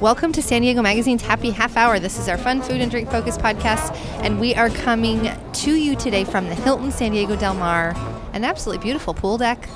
Welcome to San Diego Magazine's Happy Half Hour. This is our fun food and drink focused podcast, and we are coming to you today from the Hilton San Diego Del Mar, an absolutely beautiful pool deck.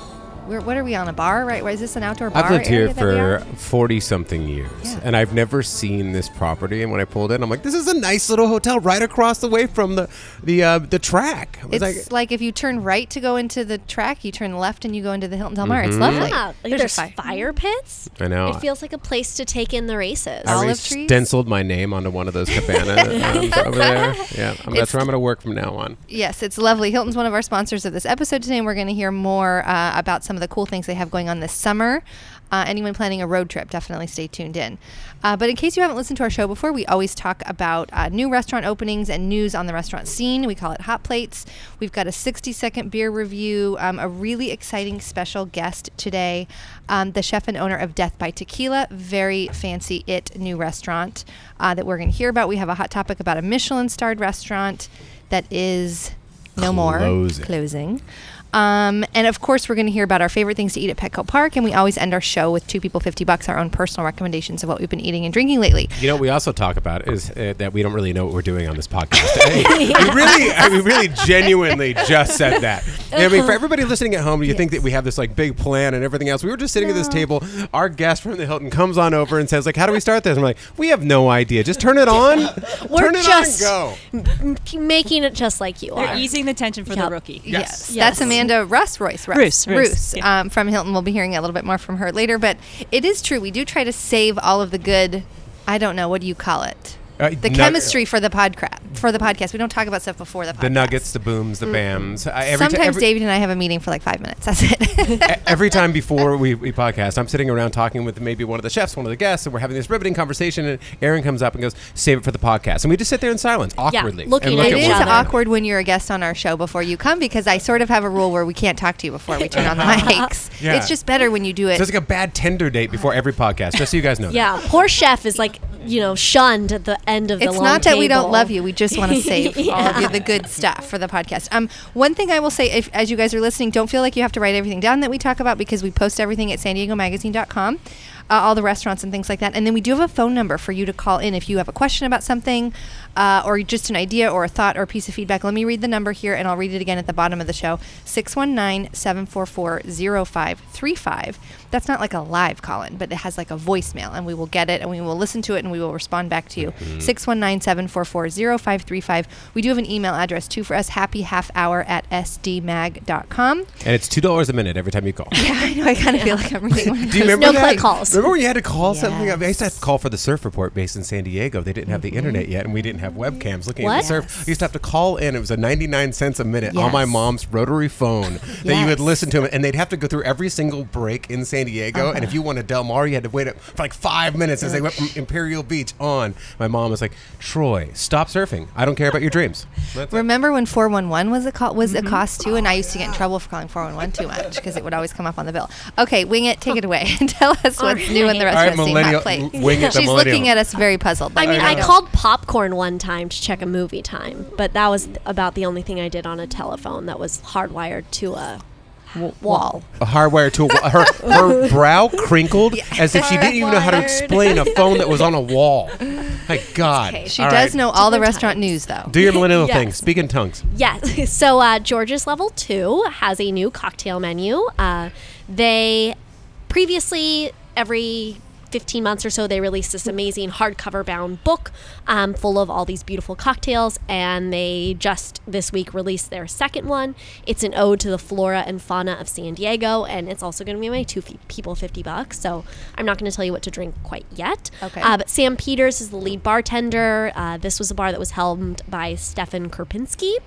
We're, what are we on a bar, right? Is this an outdoor bar? I've lived here that we are? for 40 something years, Yeah. and I've never seen this property. And when I pulled in, I'm like, this is a nice little hotel right across the way from the the uh, the track. I was It's like, if you turn right to go into the track, you turn left and you go into the Hilton Del Mar. Mm-hmm. It's lovely. Yeah, like There's there's a fire pits. I know. It feels like a place to take in the races. I Olive trees? stenciled my name onto one of those cabana um, over there. Yeah, I mean, that's where I'm going to work from now on. Yes, it's lovely. Hilton's one of our sponsors of this episode today, and we're going to hear more uh, about some of the cool things they have going on this summer. Uh, anyone planning a road trip, definitely stay tuned in. Uh, but in case you haven't listened to our show before, we always talk about uh, new restaurant openings and news on the restaurant scene. We call it Hot Plates. We've got a 60 second beer review, um, a really exciting special guest today, um, the chef and owner of Death by Tequila, very fancy it new restaurant uh, that we're going to hear about. We have a hot topic about a Michelin starred restaurant that is no more Closing. Closing. Um, and of course, we're going to hear about our favorite things to eat at Petco Park, and we always end our show with two people, fifty bucks, our own personal recommendations of what we've been eating and drinking lately. You know, what we also talk about is uh, that we don't really know what we're doing on this podcast. we really, I mean, really, genuinely just said that. I mean, for everybody listening at home, you think that we have this like big plan and everything else. We were just sitting at this table. Our guest from the Hilton comes on over and says, like, "How do we start this?" I'm like, "We have no idea. Just turn it on. We're turn it just- on and go." M- making it just like you They're are. easing the tension for Yep. the rookie. Yes, Yes. that's Amanda Russ Royce. Russ, Roos, Roos, Roos, yeah. um, from Hilton. We'll be hearing a little bit more from her later, but it is true. We do try to save all of the good. I don't know what do you call it. Uh, The nug- chemistry for the podcast. For the podcast, we don't talk about stuff before the podcast. the nuggets, the booms, the bams. I, every ti- Sometimes every- David and I have a meeting for like five minutes. That's it. Every time before we, we podcast, I'm sitting around talking with maybe one of the chefs, one of the guests, and we're having this riveting conversation. And Aaron comes up and goes, "Save it for the podcast," and we just sit there in silence, awkwardly, looking and at look It each is other. awkward when you're a guest on our show before you come because I sort of have a rule where we can't talk to you before we turn on the mics. Yeah. It's just better when you do it. So it's like a bad Tinder date before every podcast, just so you guys know. that. yeah, poor chef is like you know shunned at the end of the it's not that we don't love you. We just want to save all of you the good stuff for the podcast. Um, one thing I will say, if, as you guys are listening, don't feel like you have to write everything down that we talk about because we post everything at san diego magazine.com. Uh, all the restaurants and things like that. And then we do have a phone number for you to call in if you have a question about something uh, or just an idea or a thought or a piece of feedback. Let me read the number here and I'll read it again at the bottom of the show 619 744 0535. That's not like a live call in, but it has like a voicemail and we will get it and we will listen to it and we will respond back to you. 619 744 0535. We do have an email address too for us happy half hour at sdmag.com. and it's two dollars a minute every time you call. Yeah, I know. I kind of feel like I'm reading one of Do you those. remember No that? click calls. Remember when you had to call something? I, used to have to call for the surf report based in San Diego. They didn't have the internet yet, and we didn't have webcams looking at the surf. I used to have to call in. It was a 99 cents a minute on my mom's rotary phone that you would Yes. listen to, 'em, and they'd have to go through every single break in San Diego. Uh-huh. And if you wanted Del Mar, you had to wait up for like five minutes as they went from Imperial Beach on. My mom was like, "Troy, stop surfing. I don't care about your dreams." That's it. Remember when 411 was a co- was a mm-hmm. cost too, and I used to get in trouble for calling 411 too much because it would always come up on the bill. Okay, wing it, take it away, and tell us what's new in the All right, restaurant scene. millennial- Hot wing it, the She's millennial. looking at us very puzzled. I mean, but I, called popcorn one time to check a movie time, but that was about the only thing I did on a telephone that was hardwired to a wall. a hardwire to a wa- her her brow crinkled as if she didn't even know how to explain a phone that was on a wall. My God! okay. She All does right. know all the restaurant times. news though. Do your millennial Yes. thing. Speak in tongues. Yes. So uh, George's Level 2 has a new cocktail menu. Uh, they previously, every 15 months or so, they released this amazing hardcover bound book um, full of all these beautiful cocktails. And they just this week released their second one. It's an ode to the flora and fauna of San Diego. And it's also going to be my two f- people 50 bucks. So I'm not going to tell you what to drink quite yet. Okay. Uh, but Sam Peters is the lead bartender. Uh, this was a bar that was helmed by Stefan Kerpinski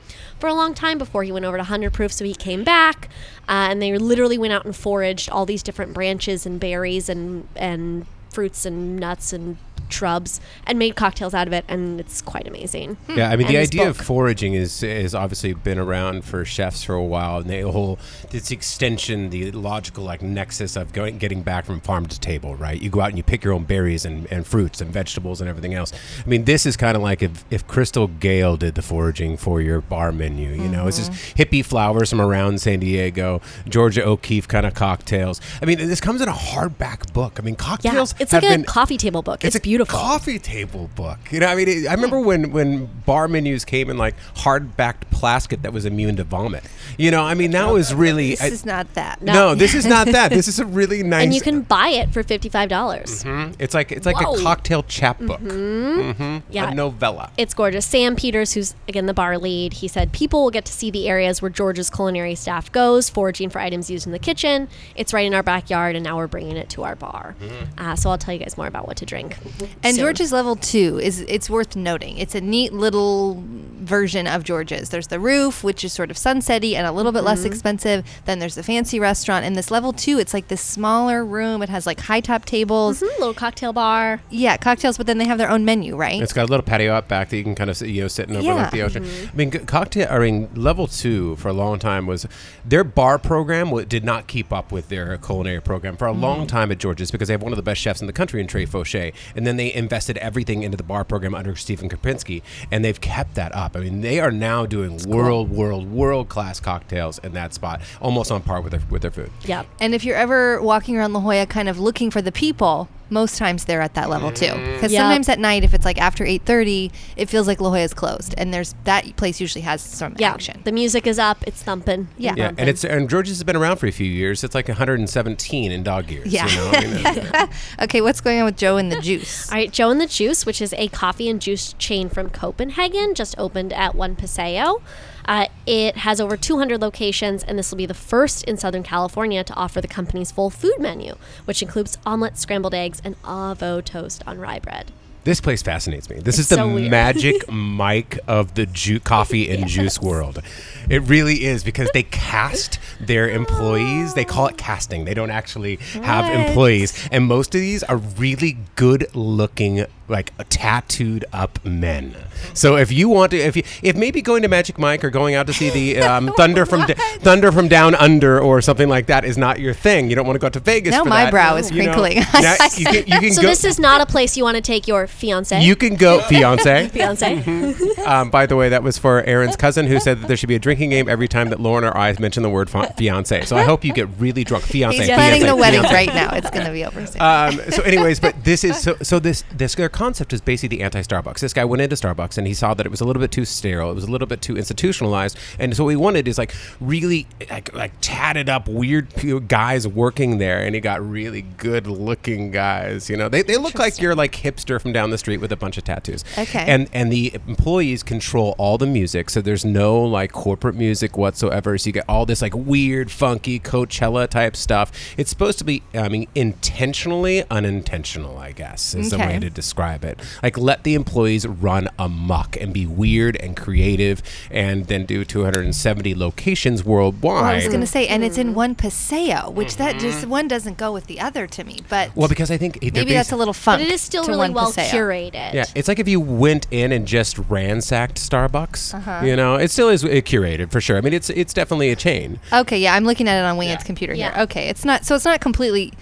for a long time before he went over to 100 Proof. So he came back, uh, and they literally went out and foraged all these different branches and berries and and fruits and nuts and shrubs and made cocktails out of it, and it's quite amazing. Yeah, I mean And the idea of foraging is is obviously been around for chefs for a while, and the whole this extension, the logical like nexus of going getting back from farm to table, right? You go out and you pick your own berries and, and fruits and vegetables and everything else. I mean, this is kind of like if, if Crystal Gayle did the foraging for your bar menu. You know, it's just Mm-hmm. hippie flowers from around San Diego, Georgia O'Keeffe kind of cocktails. I mean, this comes in a hardback book. I mean, cocktails. Yeah, it's like a been coffee table book. It's, a beautiful. Coffee table book. You know, I mean, it, I remember when when bar menus came in like hard-backed plastic that was immune to vomit. You know, I mean, that was really This I- is not that. no. No. this is not that. This is a really nice. and you can buy it for fifty-five dollars. Mhm. It's like it's like Whoa. a cocktail chapbook, mm-hmm. Yeah. a novella. It's gorgeous. Sam Peters, who's again the bar lead, he said people will get to see the areas where George's culinary staff goes, foraging for items used in the kitchen. It's right in our backyard, and now we're bringing it to our bar. Uh, so I'll tell you guys more about what to drink. And soon. George's level two is it's worth noting. It's a neat little version of George's. There's the roof, which is sort of sunsetty and a little bit less mm-hmm. expensive. Then there's the fancy restaurant. And this level two, it's like this smaller room. It has like high top tables. Mhm, little cocktail bar. Yeah, cocktails, but then they have their own menu, right? It's got a little patio out back that you can kind of sit, you know sit and overlook Yeah. the ocean. Mm-hmm. I mean, cocktail. I mean, level two for a long time was their bar program did not keep up with their culinary program for a mm-hmm. long time at George's because they have one of the best chefs in the country in Trey Foshee, and then they invested everything into the bar program under Stephen Kapinski, and they've kept that up. I mean, they are now doing world, world, world class cocktails in that spot, almost on par with their with their food. Yep. And if you're ever walking around La Jolla kind of looking for the people, most times they're at that level too. Because Yep. sometimes at night, if it's like after 8.30, it feels like La Jolla is closed. And there's that place usually has some Yeah. action. The music is up. It's thumping. Yeah. Yeah, thumping. and it's and George's has been around for a few years. It's like 117 in dog years. Yeah. You know? I mean, uh, okay, what's going on with Joe and the Juice? All right, Joe and the Juice, which is a coffee and juice chain from Copenhagen, just opened at One Paseo. Uh, it has over 200 locations, and this will be the first in Southern California to offer the company's full food menu, which includes omelets, scrambled eggs, and avo toast on rye bread. This place fascinates me. This It's is the so magic mic of the ju- coffee and juice world. It really is because they cast their employees. They call it casting. They don't actually have employees, and most of these are really good-looking, like tattooed up men. So if you want to, if you, if maybe going to Magic Mike or going out to see the um, Thunder from D- Thunder from Down Under or something like that is not your thing. You don't want to go out to Vegas. Now for my that, brow is you know. crinkling. Now you can, you can So go. this is not a place you want to take your fiance. you can go, fiance. fiance. Um, by the way, that was for Aaron's cousin who said that there should be a drinking game every time that Lauren or I mention the word fiance. So I hope you get really drunk. Fiance. He's fiance, planning the wedding fiance. right now. It's going to be over soon. Um, so, anyways, but this is so. So this this their concept is basically the anti-Starbucks. This guy went into Starbucks and he saw that it was a little bit too sterile. It was a little bit too institutionalized, and so what he wanted is like really like like tatted up weird guys working there, and he got really good looking guys. You know, they, they look like you're like hipster from down the street with a bunch of tattoos. Okay. And and the employees control all the music, so there's no like corporate music whatsoever. So you get all this like weird, funky Coachella type stuff. It's supposed to be, I mean, intentionally unintentional. I guess is the way to describe it. Like let the employees run amok and be weird and creative, and then do 270 locations worldwide. Well, I was going to say, and it's in one paseo, which that just one doesn't go with the other to me. But Well, because I think they're maybe that's a little fun. but it is still really well paseo. curated. Yeah, it's like if you went in and just ransacked Starbucks. Uh-huh. You know, it still is uh, curated for sure. I mean, it's it's definitely a chain. Okay, yeah, I'm looking at it on Winged's Yeah. computer Yeah. here. Okay, it's not so it's not completely w-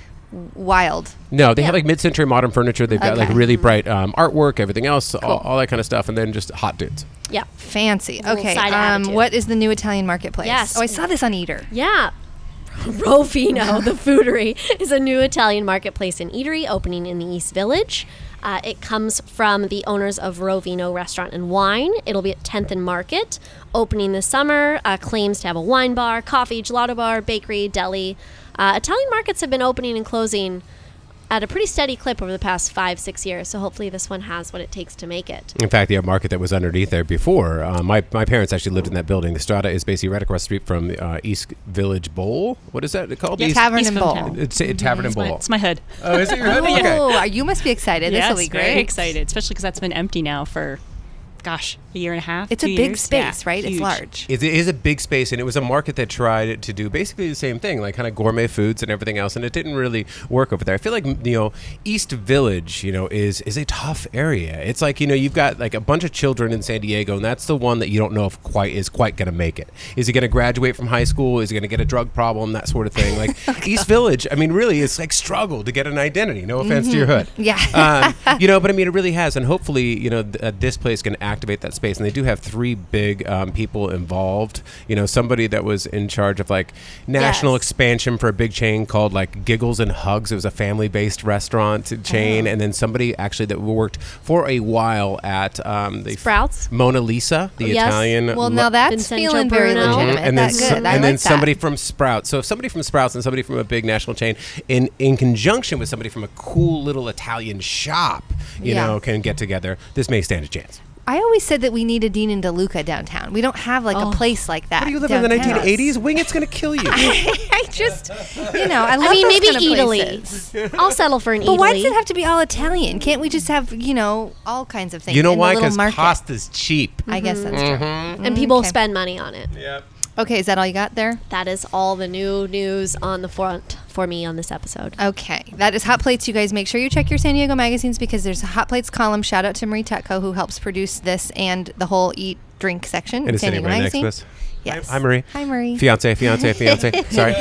wild. No, they have like mid-century modern furniture. They've got like Okay. really bright um, artwork, everything else, all, all that kind of stuff, and then just hot dudes. Yeah. Fancy. Okay. Um, what is the new Italian marketplace? Yes. Oh, I saw this on Eater. Yeah. Rovino, the Foodery, is a new Italian marketplace and eatery opening in the East Village. Uh, it comes from the owners of Rovino Restaurant and Wine. It'll be at 10th and Market, opening this summer. Uh, claims to have a wine bar, coffee, gelato bar, bakery, deli. Uh, Italian markets have been opening and closing at a pretty steady clip over the past five, six years. So hopefully this one has what it takes to make it. In fact, the market that was underneath there before, uh, my, my parents actually lived in that building. The Strata is basically right across the street from the uh, East Village Bowl. What is that called? Yes. East, Tavern East and Bowl. Town. it's a Tavern and It's my, Bowl. it's my hood. Oh, is it your hood? Oh, Okay. you must be excited. this will be great. very excited, especially because that's been empty now for gosh, a year and a half. It's a big years? space, Yeah, right? It's huge. large. It is a big space, and it was a market that tried to do basically the same thing, like kind of gourmet foods and everything else, and it didn't really work over there. I feel like you know, East Village, you know, is is a tough area. It's like you know, you've got like a bunch of children in San Diego, and that's the one that you don't know if quite is quite going to make it. Is he going to graduate from high school? Is he going to get a drug problem? That sort of thing. Like East Village, I mean, really, it's like struggle to get an identity. No offense to your hood. Yeah. um, you know, but I mean, it really has, and hopefully, you know, th- uh, this place can activate that space. And they do have three big um, people involved. You know, somebody that was in charge of like national Yes. expansion for a big chain called like Giggles and Hugs. It was a family-based restaurant chain, and then somebody actually that worked for a while at um, the Sprouts? Mona Lisa, the Yes. Italian. well, lo- now that's Vincenzo feeling very Bruno. legitimate. and then, That's so- good. I and then like somebody that. from Sprouts. So if somebody from Sprouts and somebody from a big national chain, in in conjunction with somebody from a cool little Italian shop, you Yeah. know, can get together. This may stand a chance. I always said that we need a Dean and DeLuca downtown. We don't have like Oh. a place like that. How do you live in the 1980s? Wing It's going to kill you. I just, you know, I love I mean, those maybe kind of Italy. I'll settle for an But why does it have to be all Italian? Can't we just have, you know, all kinds of things? you know in why? little Because market? pasta's cheap. I guess that's Mm-hmm. true. and people Okay. spend money on it. Yep. Okay, is that all you got there? That is all the new news on the front for me on this episode. Okay, that is Hot Plates. You guys make sure you check your San Diego magazines because there's a Hot Plates column. Shout out to Marie Tutko who helps produce this and the whole eat drink section And in it's San Diego right next magazine. To us. Yes. Hi, Marie. Hi, Marie. Fiance, fiance, fiance. Sorry.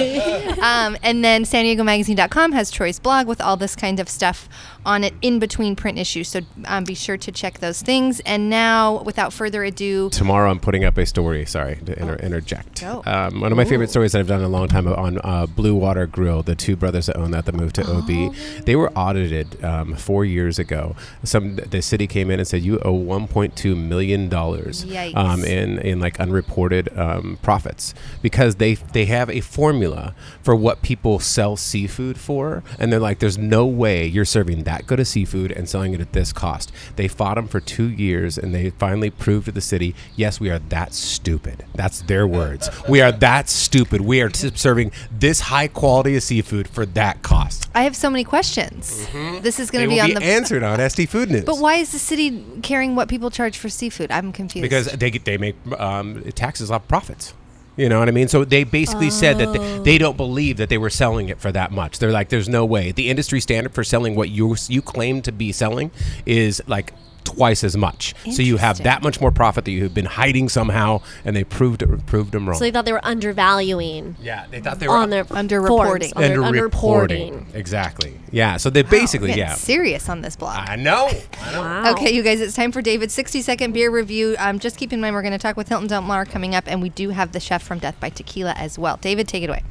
Um, and then San Diego Magazine.com has Troy's blog with all this kind of stuff on it in between print issues. So um, be sure to check those things. And now, without further ado, Tomorrow I'm putting up a story. Sorry to inter- interject. Go. Um, one of my favorite stories that I've done in a long time on uh, Blue Water Grill, the two brothers that own that that moved to OB. They were audited um, four years ago. Some the city came in and said you owe 1.2 million dollars Yikes. um, in in like unreported um, profits because they they have a formula for what people sell seafood for, and they're like, there's no way you're serving that good of seafood and selling it at this cost. They fought them for two years, and they finally proved to the city, yes, we are that stupid. That's their words. We are that stupid. We are t- serving this high quality of seafood for that cost. I have so many questions. This is going to be be on the. answered on SD Food News. but why is the city caring what people charge for seafood? I'm confused. because they get, they make um, taxes off profits. You know what I mean? So they basically said that they, they don't oh. believe that they were selling it for that much. They're like, there's no way. The industry standard for selling what you you claim to be selling is like twice as much. So you have that much more profit that you've been hiding somehow, and they proved it, proved them wrong. So they thought they were undervaluing yeah, they thought they were on their Underreporting. forms, on their underreporting. Exactly. Yeah. So they basically, yeah. serious on this blog. I know. I know. Wow. Okay, you guys, it's time for David's 60 second beer review. Um, just keep in mind, we're going to talk with Hilton Delmar coming up, and we do have the chef from Death by Tequila as well. David, take it away.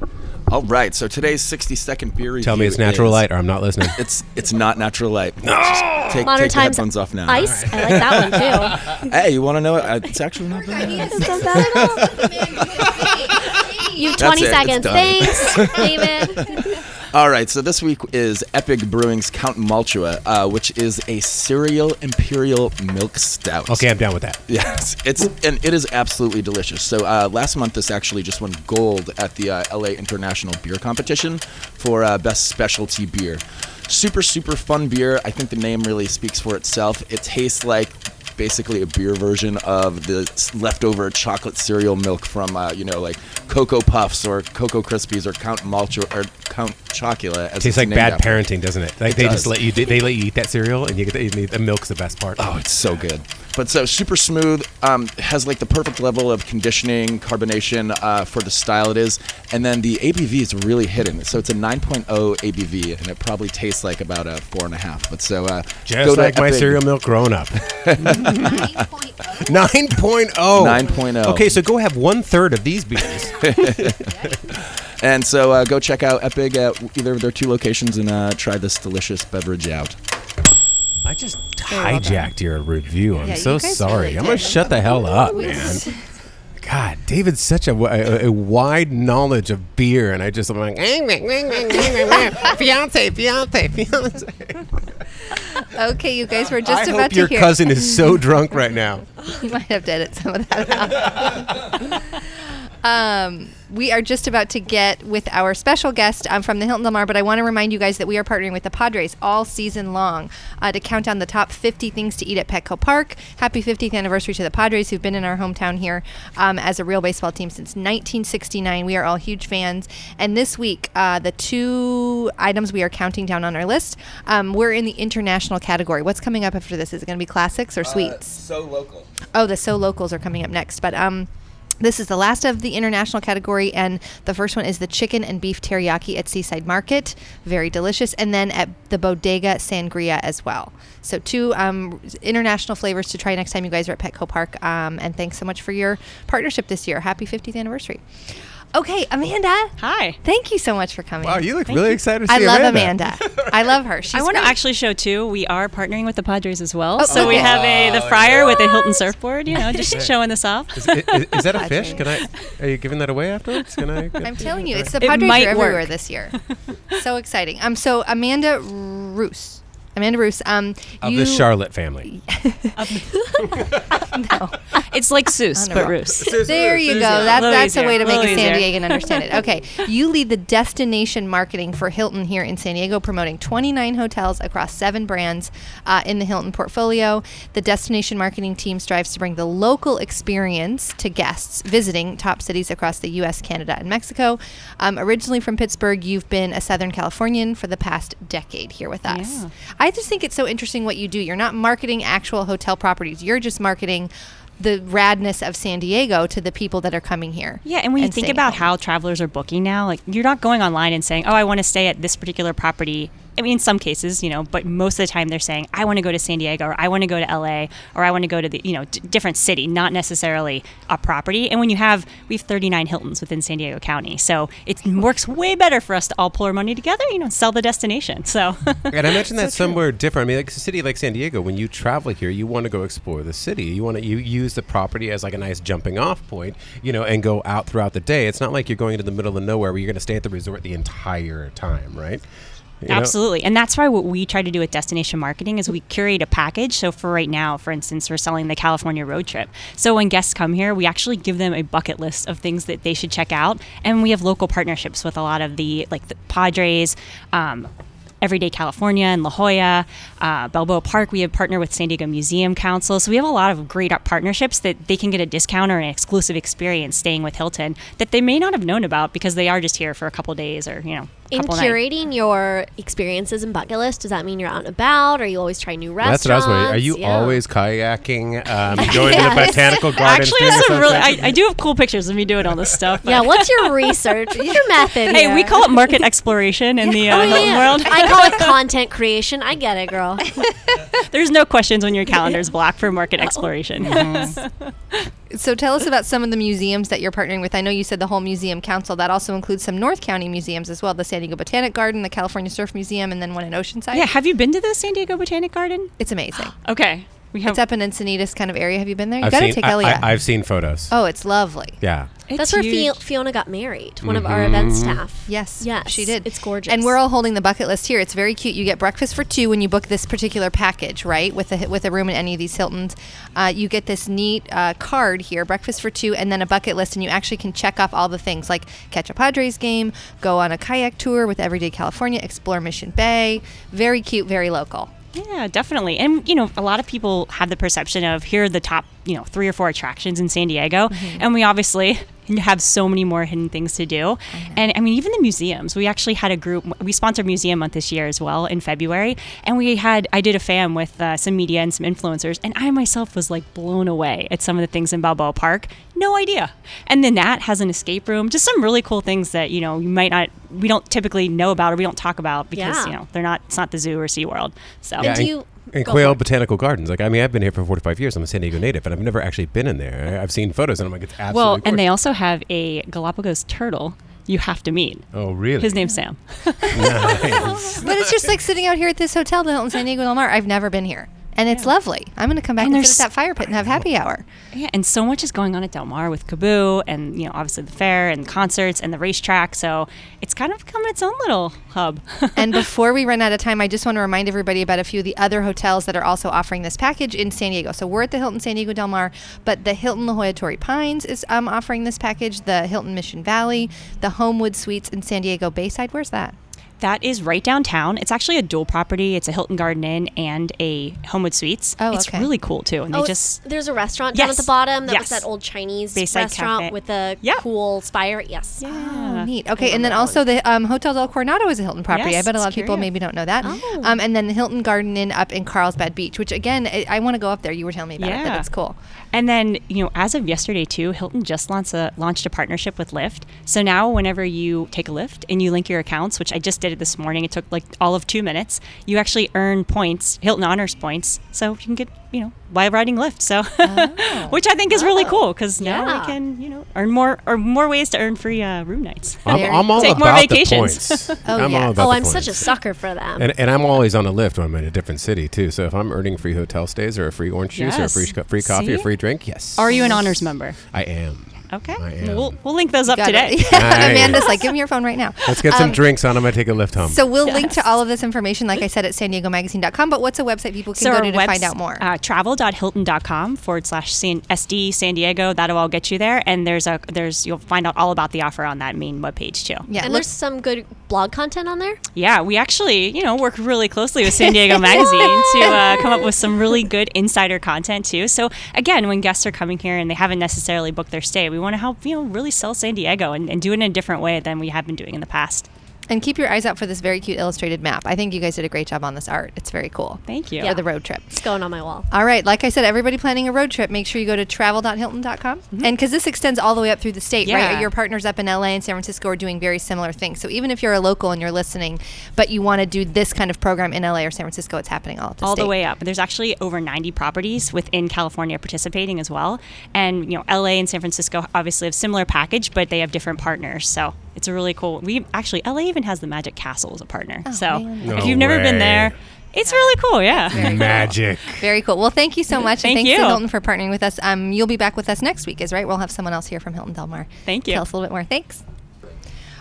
All right, so today's 60 second beer review. Tell me it's natural is- light, or I'm not listening. It's it's not natural light. No! take, Modern take the times headphones off now. Ice. I like that one too. Hey, you want to know? it? Uh, It's actually not bad. It's not bad at all. You have 20 That's it, seconds. done. Thanks, David. All right, so this week is Epic Brewing's Count Maltua, uh, which is a cereal imperial milk stout. Okay, I'm down with that. Yes, it's and it is absolutely delicious. So uh, last month, this actually just won gold at the uh, LA International Beer Competition for uh, best specialty beer. Super super fun beer. I think the name really speaks for itself. It tastes like basically a beer version of the leftover chocolate cereal milk from uh, you know like Cocoa Puffs or Cocoa Krispies or Count Malcho or Count Chocula. As Tastes like bad after. parenting, doesn't it? Like It they does. just let you they let you eat that cereal and you get the, the milk's the best part. Oh, it's so good. But so super smooth. Um, has like the perfect level of conditioning, carbonation uh, for the style it is, and then the ABV is really hidden. So it's a 9.0 ABV, and it probably tastes like about a four and a half. But so uh, Just go to like my Epic- cereal milk growing up. 9.0. 9.0. Okay, so go have one third of these beers. And so uh, go check out Epic at either of their two locations and uh, try this delicious beverage out. I just hijacked your review. I'm Yeah, so you guys sorry. really I'm gonna did. shut the hell up, man. God, David's such a, a, a wide knowledge of beer, and I just I'm like fiance, fiance, fiance. Okay, you guys, we're just I about hope to your hear. cousin is so drunk right now. You might have to edit some of that out. Um, we are just about to get with our special guest um, from the Hilton Del Mar, but I want to remind you guys that we are partnering with the Padres all season long uh, to count down the top 50 things to eat at Petco Park. Happy 50th anniversary to the Padres, who've been in our hometown here um, as a real baseball team since 1969. We are all huge fans. And this week, uh, the two items we are counting down on our list, um, we're in the international category. What's coming up after this? Is it going to be classics or sweets? so local. Oh, the so locals are coming up next, but um. This is the last of the international category, and the first one is the chicken and beef teriyaki at Seaside Market. Very delicious. And then at the Bodega Sangria as well. So, two um, international flavors to try next time you guys are at Petco Park. Um, and thanks so much for your partnership this year. Happy 50th anniversary. Okay, Amanda. Hi. Thank you so much for coming. Wow, you look really excited to I see love Amanda. Amanda. I love her. She's I want to actually show too. We are partnering with the Padres as well, Oh, so we have a the fryer with a Hilton surfboard. You know, just showing this off. Is, is, is that a fish? Can I? Are you giving that away afterwards? Can I? I'm telling you, it's the Padres might are everywhere work. this year. so exciting. Um, so Amanda Roos. Amanda Roos. Um, of you, the Charlotte family. No. It's like Seuss, but no. Roos. There you go. That, that's a way to make a San easier. Diegan understand it. Okay. You lead the destination marketing for Hilton here in San Diego, promoting 29 hotels across seven brands uh, in the Hilton portfolio. The destination marketing team strives to bring the local experience to guests visiting top cities across the U.S., Canada, and Mexico. Um, originally from Pittsburgh, you've been a Southern Californian for the past decade here with us. Yeah. I just think it's so interesting what you do. You're not marketing actual hotel properties, you're just marketing the radness of San Diego to the people that are coming here. Yeah, and when you think about home. how travelers are booking now, like you're not going online and saying, "Oh, I want to stay at this particular property." I mean, in some cases, you know, but most of the time they're saying, "I want to go to San Diego," or "I want to go to LA," or "I want to go to the you know d- different city," not necessarily a property. And when you have, we have 39 Hiltons within San Diego County, so it works way better for us to all pull our money together, you know, sell the destination. So, And I mentioned that somewhere different. I mean, like a city like San Diego, when you travel here, you want to go explore the city. You want to you use the property as like a nice jumping off point, you know, and go out throughout the day. It's not like you're going to the middle of nowhere where you're going to stay at the resort the entire time, right? You know? Absolutely. And that's why what we try to do with destination marketing is we curate a package. So for right now, for instance, we're selling the California road trip. So when guests come here, we actually give them a bucket list of things that they should check out. And we have local partnerships with a lot of the like the Padres, um, Everyday California and La Jolla, uh, Balboa Park. We have partnered with San Diego Museum Council. So we have a lot of great partnerships that they can get a discount or an exclusive experience staying with Hilton that they may not have known about because they are just here for a couple days or, you know, In couple nights. curating your experiences and bucket list, does that mean you're out and about? Are you always trying new restaurants? That's what I was wondering. Are you Yeah. always kayaking, um, going to the botanical gardens? Actually, a really. I, I do have cool pictures of me doing all this stuff. Yeah, what's your research? What's your method? Hey, we call it market exploration in the uh, Oh, yeah. world. I call it content creation. I get it, girl. There's no questions when your calendar's blocked for market exploration. So tell us about some of the museums that you're partnering with. I know you said the whole museum council. That also includes some North County museums as well. The San Diego Botanic Garden, the California Surf Museum, and then one in Oceanside. yeah, have you been to the San Diego Botanic Garden? It's amazing. Okay, we have. It's up in Encinitas kind of area. Have you been there? You I've got to seen, take I, Elia. I, have seen photos. oh, it's lovely. Yeah. it's That's where huge. Fi- Fiona got married. One of our event staff. Yes, Yes, she did. it's gorgeous. and we're all holding the bucket list here. It's very cute. You get breakfast for two when you book this particular package, right? With a with a room in any of these Hiltons, uh, you get this neat uh, card here, breakfast for two, and then a bucket list, and you actually can check off all the things like catch a Padres game, go on a kayak tour with Everyday California, explore Mission Bay. Very cute, very local. Yeah, definitely. And you know, a lot of people have the perception of here are the top, you know, three or four attractions in San Diego, and we obviously have so many more hidden things to do. And I mean, even the museums. We actually had a group. We sponsored Museum Month this year as well in February, and we had I did a fam with uh, some media and some influencers, and I myself was like blown away at some of the things in Balboa Park. No idea. And then that has an escape room. Just some really cool things that you know you might not we don't typically know about or we don't talk about because Yeah. you know they're not it's not the zoo or SeaWorld. So And do you- and go Quail. Botanical Gardens. Like, I mean, I've been here for 45 years. I'm a San Diego native, and I've never actually been in there. I- I've seen photos, and I'm like, it's absolutely Well, and they also have a Galapagos turtle you have to meet. Oh, really? His name's Sam. Nice. But it's just like sitting out here at this hotel, the Hilton San Diego Del Mar. I've never been here. And it's lovely. I'm going to come back And and, sit at that fire pit and have happy hour. Yeah, and so much is going on at Del Mar with KAABOO and, you know, obviously the fair and concerts and the racetrack. So it's kind of become its own little hub. and before we run out of time, I just want to remind everybody about a few of the other hotels that are also offering this package in San Diego. So we're at the Hilton San Diego Del Mar, but the Hilton La Jolla Torrey Pines is um, offering this package. The Hilton Mission Valley, the Homewood Suites in San Diego Bayside. Where's that? That is right downtown. It's actually a dual property. It's a Hilton Garden Inn and a Homewood Suites. Oh, it's okay. really cool too. And Oh, they just there's a restaurant down at the bottom that Yes. was that old Chinese Bayside restaurant Cafe. with the Yep. cool spire. Yes. Oh, neat. Okay, and then also the um, Hotel del Coronado is a Hilton property. Yes, I bet a lot of people curious. maybe don't know that. Oh. Um, and then the Hilton Garden Inn up in Carlsbad Beach, which again, I, I want to go up there. You were telling me about it, but Yeah. it's cool. And then, you know, as of yesterday too, Hilton just launched a launched a partnership with Lyft. So now whenever you take a Lyft and you link your accounts, which I just did it this morning, it took like all of two minutes, you actually earn points, Hilton honors points. So you can get, you know, while riding Lyft. So which I think is really cool because now Yeah. we can, you know, earn more or more ways to earn free uh, room nights. I'm, I'm all Take about more the vacations. points. Oh, I'm yes. all about Oh, I'm such a sucker for them. And, and I'm always on a Lyft when I'm in a different city too. So if I'm earning free hotel stays or a free orange juice or a free sco- free coffee or See? free drink, yes, Are you an honors member? I am. Okay. I am. We'll, we'll link those up Got today. it. Yeah, Nice. Amanda's like, give me your phone right now. Let's get some Um, drinks on. I'm gonna take a Lyft home. So we'll link to all of this information, like I said, at san diego magazine.com. But what's a website people can So go our to to webs- find out more? Uh, travel.hilton.com forward slash San- SD San Diego. That'll all get you there. And there's a there's you'll find out all about the offer on that main webpage too. yeah, and look, there's some good blog content on there. Yeah, we actually, you know, work really closely with San Diego Magazine to uh, come up with some really good insider content too. So again, when guests are coming here and they haven't necessarily booked their stay, we want to help, you know, really sell San Diego and, and do it in a different way than we have been doing in the past. And keep your eyes out for this very cute illustrated map. I think you guys did a great job on this art. It's very cool. Thank you. For the road trip. It's going on my wall. All right, like I said, everybody planning a road trip, make sure you go to travel.hilton.com. Mm-hmm. And because this extends all the way up through the state, right? Your partners up in LA and San Francisco are doing very similar things. So even if you're a local and you're listening, but you want to do this kind of program in LA or San Francisco, it's happening all the all state. the way up. There's actually over 90 properties within California participating as well. And you know, LA and San Francisco obviously have similar package, but they have different partners. So it's a really cool. We actually LA even has the Magic Castle as a partner. so. No if you've never way. been there, it's really cool. Yeah. Very Magic. Very cool. Well, thank you so much. Thank and thanks to you. Hilton for partnering with us. Um, you'll be back with us next week, is right? We'll have someone else here from Hilton Del Mar. Thank you. Tell us a little bit more. Thanks.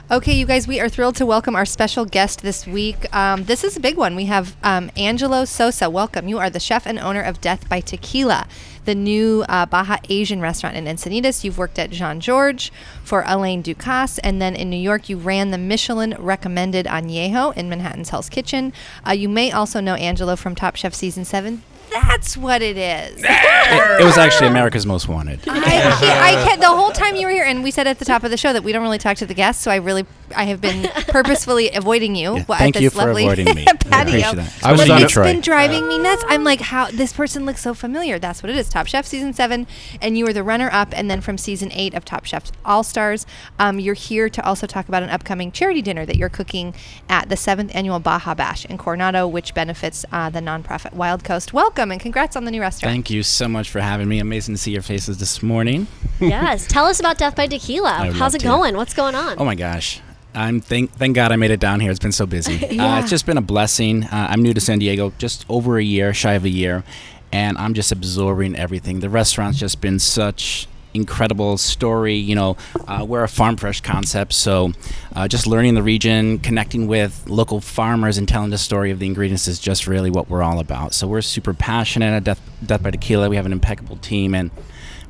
Okay, you guys, we are thrilled to welcome our special guest this week. Um, this is a big one. We have um, Angelo Sosa. Welcome. You are the chef and owner of Death by Tequila, the new uh, Baja Asian restaurant in Encinitas. You've worked at Jean Georges for Alain Ducasse, and then in New York, you ran the Michelin recommended Añejo in Manhattan's Hell's Kitchen. Uh, you may also know Angelo from Top Chef Season 7. That's what it is. It was actually America's Most Wanted. I can't, I can't, the whole time you were here, and we said at the top of the show that we don't really talk to the guests, so I really, I have been purposefully avoiding you. Yeah, thank this you for lovely avoiding me. I patio. appreciate that. I was but on it's a- been driving me nuts. I'm like, how this person looks so familiar. That's what it is. Top Chef season seven, and you were the runner-up, and then from season eight of Top Chef All Stars, um, you're here to also talk about an upcoming charity dinner that you're cooking at the seventh annual Baja Bash in Coronado, which benefits uh, the nonprofit Wild Coast. Welcome and congrats on the new restaurant. Thank you so much for having me. Amazing to see your faces this morning. yes. Tell us about Death by Tequila. How's it to. going? What's going on? Oh my gosh. I'm thank thank God I made it down here. It's been so busy. Yeah. uh, it's just been a blessing. Uh, I'm new to San Diego, just over a year, shy of a year, and I'm just absorbing everything. The restaurant's just been such incredible story. You know, uh, we're a farm fresh concept, so uh, just learning the region, connecting with local farmers, and telling the story of the ingredients is just really what we're all about. So we're super passionate at Death, Death by Tequila. We have an impeccable team, and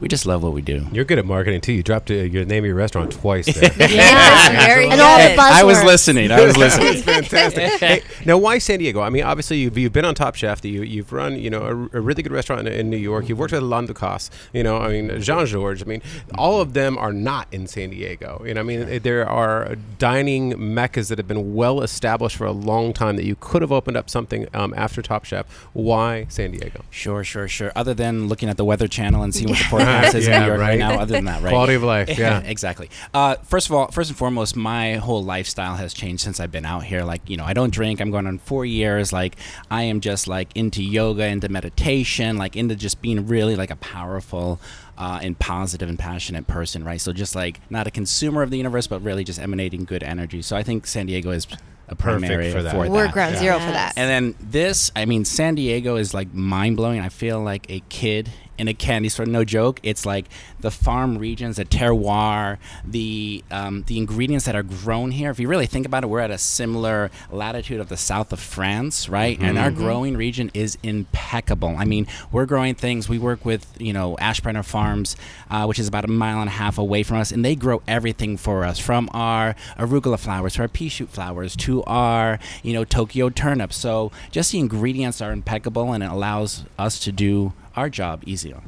we just love what we do. You're good at marketing too. You dropped uh, your name of your restaurant twice. There. Yeah, very And all the good. buzz- I was listening. I was listening. That's fantastic. hey, now, why San Diego? I mean, obviously, you've, you've been on Top Chef. You, you've run, you know, a, a really good restaurant in, in New York. You've worked with Alain Ducasse. You know, I mean, Jean Georges. I mean, all of them are not in San Diego. You know, I mean, there are dining meccas that have been well established for a long time that you could have opened up something um, after Top Chef. Why San Diego? Sure, sure, sure. Other than looking at the Weather Channel and seeing what the forecast Yeah, in New York right. right. now, other than that, right? Quality of life. Yeah. exactly. Uh, first of all, first and foremost, my whole lifestyle has changed since I've been out here. Like, you know, I don't drink. I'm going on four years. Like, I am just like into yoga, into meditation, like into just being really like a powerful uh, and positive and passionate person, right? So just like not a consumer of the universe, but really just emanating good energy. So I think San Diego is a prime Perfect area for that. We're that. ground Yeah. zero for that. And then this, I mean, San Diego is like mind blowing. I feel like a kid in a candy store. No joke. It's like the farm regions, the terroir, the um, the ingredients that are grown here. If you really think about it, we're at a similar latitude of the south of France, right? And our growing region is impeccable. I mean, we're growing things. We work with you know Ashbrenner Farms, uh, which is about a mile and a half away from us, and they grow everything for us, from our arugula flowers to our pea shoot flowers to our you know Tokyo turnips. So just the ingredients are impeccable, and it allows us to do our job easier.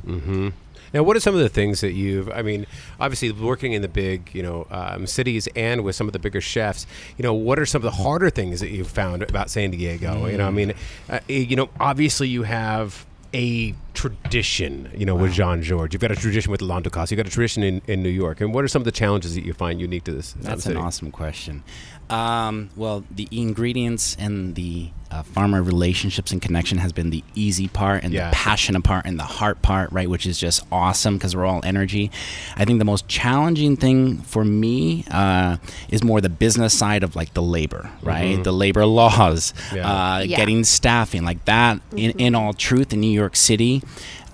Now, what are some of the things that you've? I mean, obviously, working in the big, you know, um, cities and with some of the bigger chefs. You know, what are some of the harder things that you've found about San Diego? You know, I mean, uh, you know, obviously, you have a tradition. You know, with Jean Georges, you've got a tradition with Alain Ducasse. You've got a tradition in, in New York. And what are some of the challenges that you find unique to this? That's an awesome question. Um, well, the ingredients and the uh, farmer relationships and connection has been the easy part, and Yeah. the passionate part, and the heart part, right? Which is just awesome because we're all energy. I think the most challenging thing for me uh, is more the business side of like the labor, right? The labor laws, Yeah. uh, Yeah. getting staffing, like that. In, in all truth, in New York City.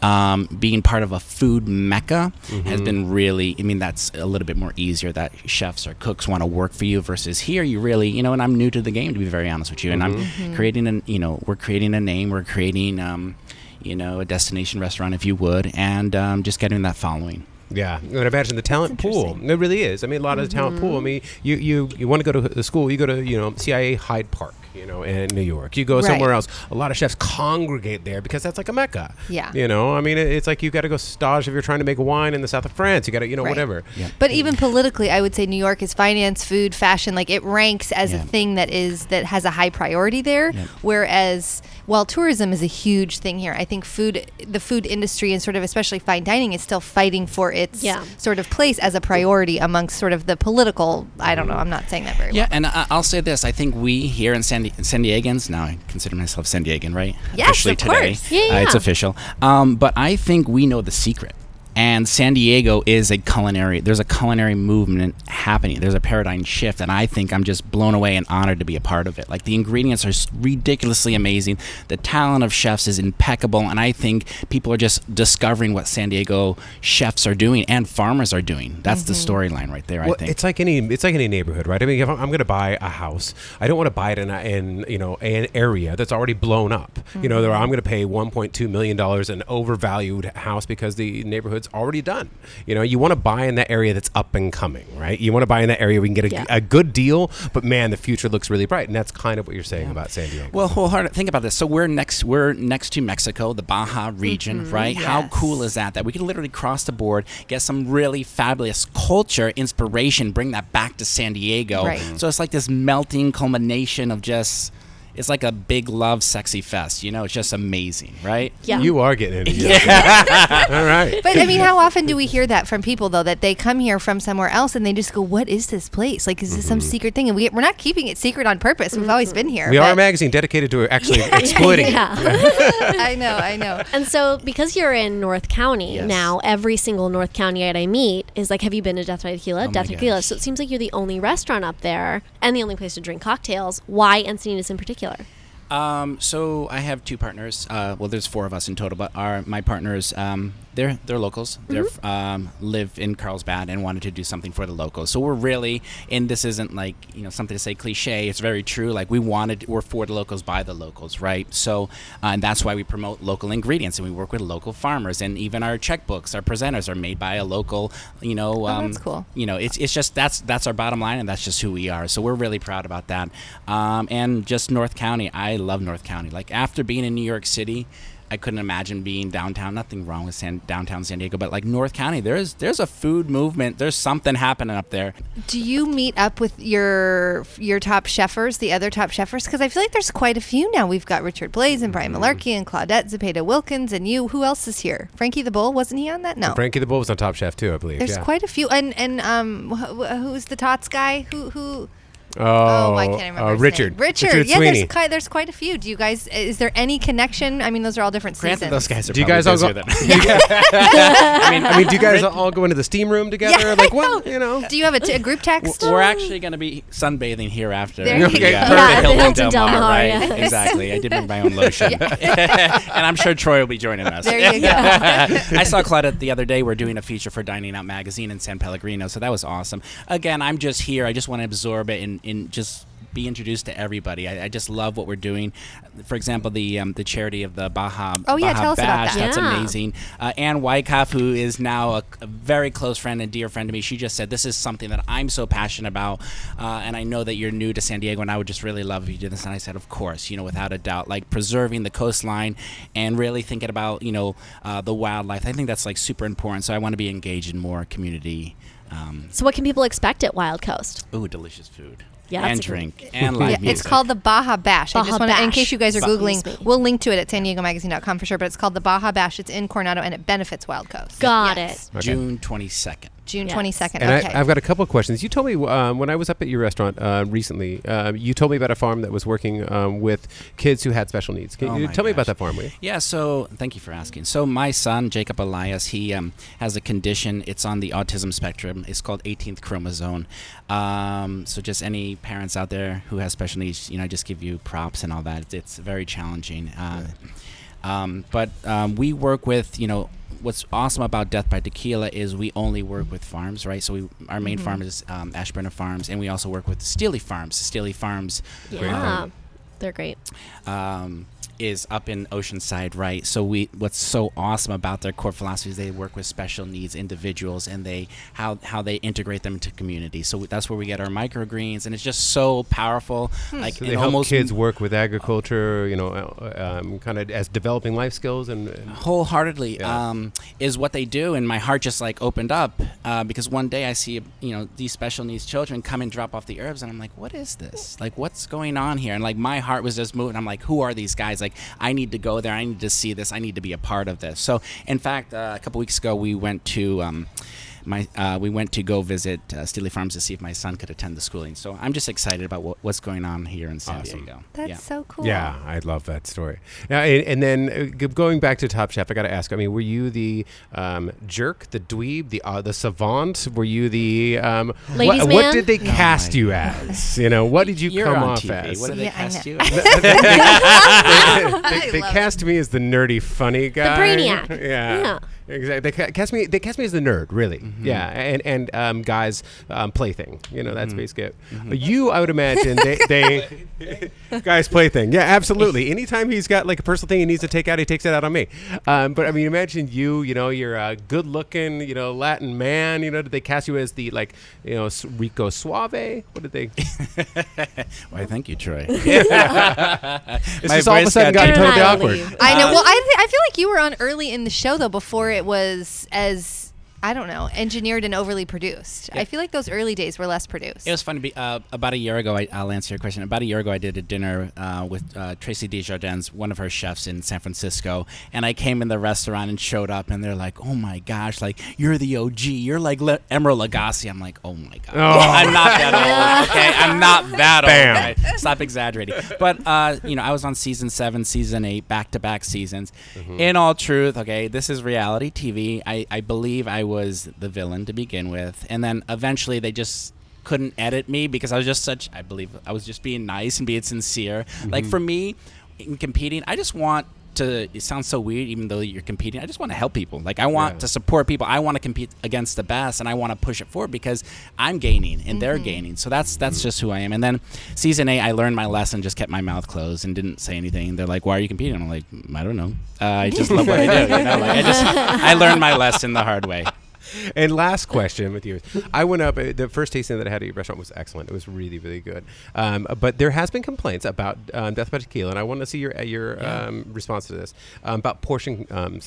Um, being part of a food mecca has been really, I mean, that's a little bit more easier that chefs or cooks want to work for you versus here you really, you know, and I'm new to the game to be very honest with you. And I'm creating an, you know, we're creating a name, we're creating, um, you know, a destination restaurant, if you would, and um, just getting that following. Yeah, and imagine the talent pool. It really is. I mean, a lot of the talent pool. I mean, you you you want to go to the school, you go to you know CIA Hyde Park, you know, in New York. You go Right. somewhere else. A lot of chefs congregate there because that's like a mecca. Yeah. You know, I mean, it, it's like you got to go stage if you're trying to make wine in the south of France. You got to, you know, Right. whatever. Yeah. But even politically, I would say New York is finance, food, fashion. Like it ranks as a thing that is that has a high priority there. Yeah. Whereas, while tourism is a huge thing here, I think food, the food industry, and sort of especially fine dining, is still fighting for its Yeah. sort of place as a priority amongst sort of the political. I don't know. I'm not saying that very Yeah, well. and I, I'll say this: I think we here in San, Di- San Diegans now, I consider myself San Diegan, right? Yes, officially of today. course. Yeah, Uh, it's official. Um, but I think we know the secret. And San Diego is a culinary. There's a culinary movement happening. There's a paradigm shift, and I think I'm just blown away and honored to be a part of it. Like the ingredients are ridiculously amazing. The talent of chefs is impeccable, and I think people are just discovering what San Diego chefs are doing and farmers are doing. That's the mm-hmm. storyline right there. Well, I think. it's like any it's like any neighborhood, right? I mean, if I'm, I'm going to buy a house, I don't want to buy it in, a, in you know an area that's already blown up. You know, mm-hmm. I'm going to pay 1.2 million dollars an overvalued house because the neighborhood's already done. You know, you want to buy in that area that's up and coming, right? You want to buy in that area we can get a, Yeah. a good deal, but man, the future looks really bright, and that's kind of what you're saying about San Diego. Well, wholehearted. Think about this. So we're next. We're next to Mexico, the Baja region, mm-hmm, right? How cool is that? That we can literally cross the board, get some really fabulous culture, inspiration, bring that back to San Diego. Right. So it's like this melting culmination of just. It's like a big love, sexy fest. You know, it's just amazing, right? Yeah. You are getting it. Yeah. All right. But I mean, how often do we hear that from people though that they come here from somewhere else and they just go, "What is this place? Like, is this some mm-hmm. secret thing?" And we we're not keeping it secret on purpose. We've always been here. We are a magazine dedicated to actually exploiting it. Yeah. I know, I know. And so, because you're in North County Yes. now, every single North Countyite I meet is like, "Have you been to Death by Tequila? Oh Death by Tequila." So it seems like you're the only restaurant up there and the only place to drink cocktails. Why Encinitas in particular? killer um, so I have two partners. Uh, well, there's four of us in total, but our my partners, um, they're they're locals. They're um, live in Carlsbad and wanted to do something for the locals. So we're really, and this isn't like you know something to say cliche. It's very true. Like we wanted, we're for the locals by the locals, right? So uh, and that's why we promote local ingredients and we work with local farmers. And even our checkbooks, our presenters are made by a local. You know, um, that's cool. you know, it's, it's just that's that's our bottom line, and that's just who we are. So we're really proud about that. Um, and just North County, I love North County. Like after being in New York City, I couldn't imagine being downtown. Nothing wrong with San, downtown San Diego, but like North County, there's there's a food movement. There's something happening up there. Do you meet up with your your top chefers, the other top chefers? Because I feel like there's quite a few now. We've got Richard Blais and Brian Malarkey and Claudette Zepeda Wilkins and you. Who else is here? Frankie the Bull wasn't he on that? No. Frankie the Bull was on Top Chef too, I believe. There's yeah. quite a few, and and um, wh- wh- who's the Tots guy? Who who? Oh, I can't remember. uh, his Richard. name. Richard. Richard yeah, Sweeney. there's quite, there's quite a few. Do you guys? Is there any connection? I mean, those are all different Granted, seasons. those guys are Do you guys all go- than I mean, I mean, do you guys all go into the steam room together? Yeah, like I what? You know. Do you have a, t- a group text? We're actually going to be sunbathing here after. There you the, go. uh, Yeah, the the Hilton Hilton Del Del Mar, Mar, right? yes. Exactly. I did bring my own lotion, and I'm sure Troy will be joining us. There you go. I saw Claudette the other day. We're doing a feature for Dining Out Magazine in San Pellegrino, so that was awesome. Again, I'm just here. I just want to absorb it and, and just be introduced to everybody. I, I just love what we're doing. For example, the um, the charity of the Baja. Oh, yeah, Baja tell us about Bash, that. That's Yeah. amazing. Uh, Anne Wyckoff, who is now a, a very close friend and dear friend to me, she just said, "This is something that I'm so passionate about, uh, and I know that you're new to San Diego, and I would just really love if you did this." And I said, "Of course, you know, without a doubt, like preserving the coastline and really thinking about you know uh, the wildlife. I think that's like super important. So I want to be engaged in more community." Um, So what can people expect at Wild Coast? ooh, delicious food. Yeah, and that's good- drink and live Yeah, music. it's called the Baja Bash. I Baja just want to, in case you guys are Ba- googling, we'll link to it at san diego magazine.com for sure. But it's called the Baja Bash. It's in Coronado and it benefits Wild Coast. Got Yes. Okay. June 22nd. June Yes. twenty second. And Okay. I, I've got a couple of questions. You told me um, when I was up at your restaurant uh, recently. Uh, you told me about a farm that was working um, with kids who had special needs. Can Oh you my tell me about that farm, will you? Yeah, so thank you for asking. So my son Jacob Elias, he um, has a condition. It's on the autism spectrum. It's called 18th chromosome. Um, so just any parents out there who has special needs, you know, I just give you props and all that. It's, it's very challenging. Uh, um, but um, we work with, you know, what's awesome about Death by Tequila is we only work with farms, right? So we, our main farm is um, Ashburn Farms, and we also work with Steely Farms. Steely Farms Yeah, they're great. um, is up in Oceanside, right? So we, what's so awesome about their core philosophy is they work with special needs individuals and they how how they integrate them into community. So that's where we get our microgreens, and it's just so powerful. Like So it they help almost kids work with agriculture, you know, uh, um, kind of as developing life skills and. and wholeheartedly Yeah. um, is what they do and my heart just like opened up uh, because one day i see you know these special needs children come and drop off the herbs and i'm like what is this like what's going on here and like my heart was just moving. I'm like who are these guys? Like i need to go there. I need to see this. I need to be a part of this. So in fact uh, a couple weeks ago we went to um, my uh, we went to go visit uh, Steely Farms to see if my son could attend the schooling. So I'm just excited about what, what's going on here in San Awesome. Diego. That's yeah. so cool. Yeah, I love that story. Now, and, and then uh, going back to Top Chef, I got to ask. I mean, were you the um, jerk, the dweeb, the uh, the savant? Were you the um, Ladies' what, what did they Oh cast my you as? You know, what did you You're come on off TV. as? What did Yeah, they I cast know. you? they I they love cast me as the nerdy, funny guy. The brainiac. Yeah. Yeah. Exactly. They ca- cast me. They cast me as the nerd, really. Mm-hmm. Yeah, and and um, guys um, plaything. You know, Mm-hmm. that's basically it. But You, I would imagine, they, they guys plaything. Yeah, absolutely. Anytime he's got like a personal thing he needs to take out, he takes it out on me. Um, but I mean, imagine you. You know, you're a good-looking, you know, Latin man. You know, did they cast you as the like, you know, Rico Suave? What did they? Why, thank you, Troy. It's My just all of a sudden got got totally awkward. I know. Well, I, th- I feel like you were on early in the show though, before it was as I don't know, engineered and overly produced. I feel like those early days were less produced. It was fun to be. Uh, about a year ago, I, I'll answer your question. About a year ago, I did a dinner uh, with uh, Traci Des Jardins, one of her chefs in San Francisco, and I came in the restaurant and showed up, and they're like, "Oh my gosh, like you're the OG. You're like Le- Emeril Lagasse." I'm like, "Oh my god, I'm not that old. Okay, I'm not that Bam. old. Right? Stop exaggerating." But uh, you know, I was on season seven, season eight, back to back seasons. In all truth, okay, this is reality TV. I, I believe I was the villain to begin with, and then eventually they just couldn't edit me because I was just such I believe I was just being nice and being sincere. Like mm-hmm. for me in competing, I just want to it sounds so weird even though you're competing. I just want to help people. Like I want Yeah. to support people. I want to compete against the best and I want to push it forward because I'm gaining and they're mm-hmm. gaining. So that's that's mm. just who I am. And then season 8 I learned my lesson, just kept my mouth closed and didn't say anything. They're like, "Why are you competing?" I'm like, "I don't know. Uh, I just love what I do." You know, like I just I learned my lesson the hard way. And last question with you. I went up, the first tasting that I had at your restaurant was excellent. It was really, really good. Um, but there has been complaints about um, Death by Tequila, and I want to see your uh, your um, response to this um, about portion um,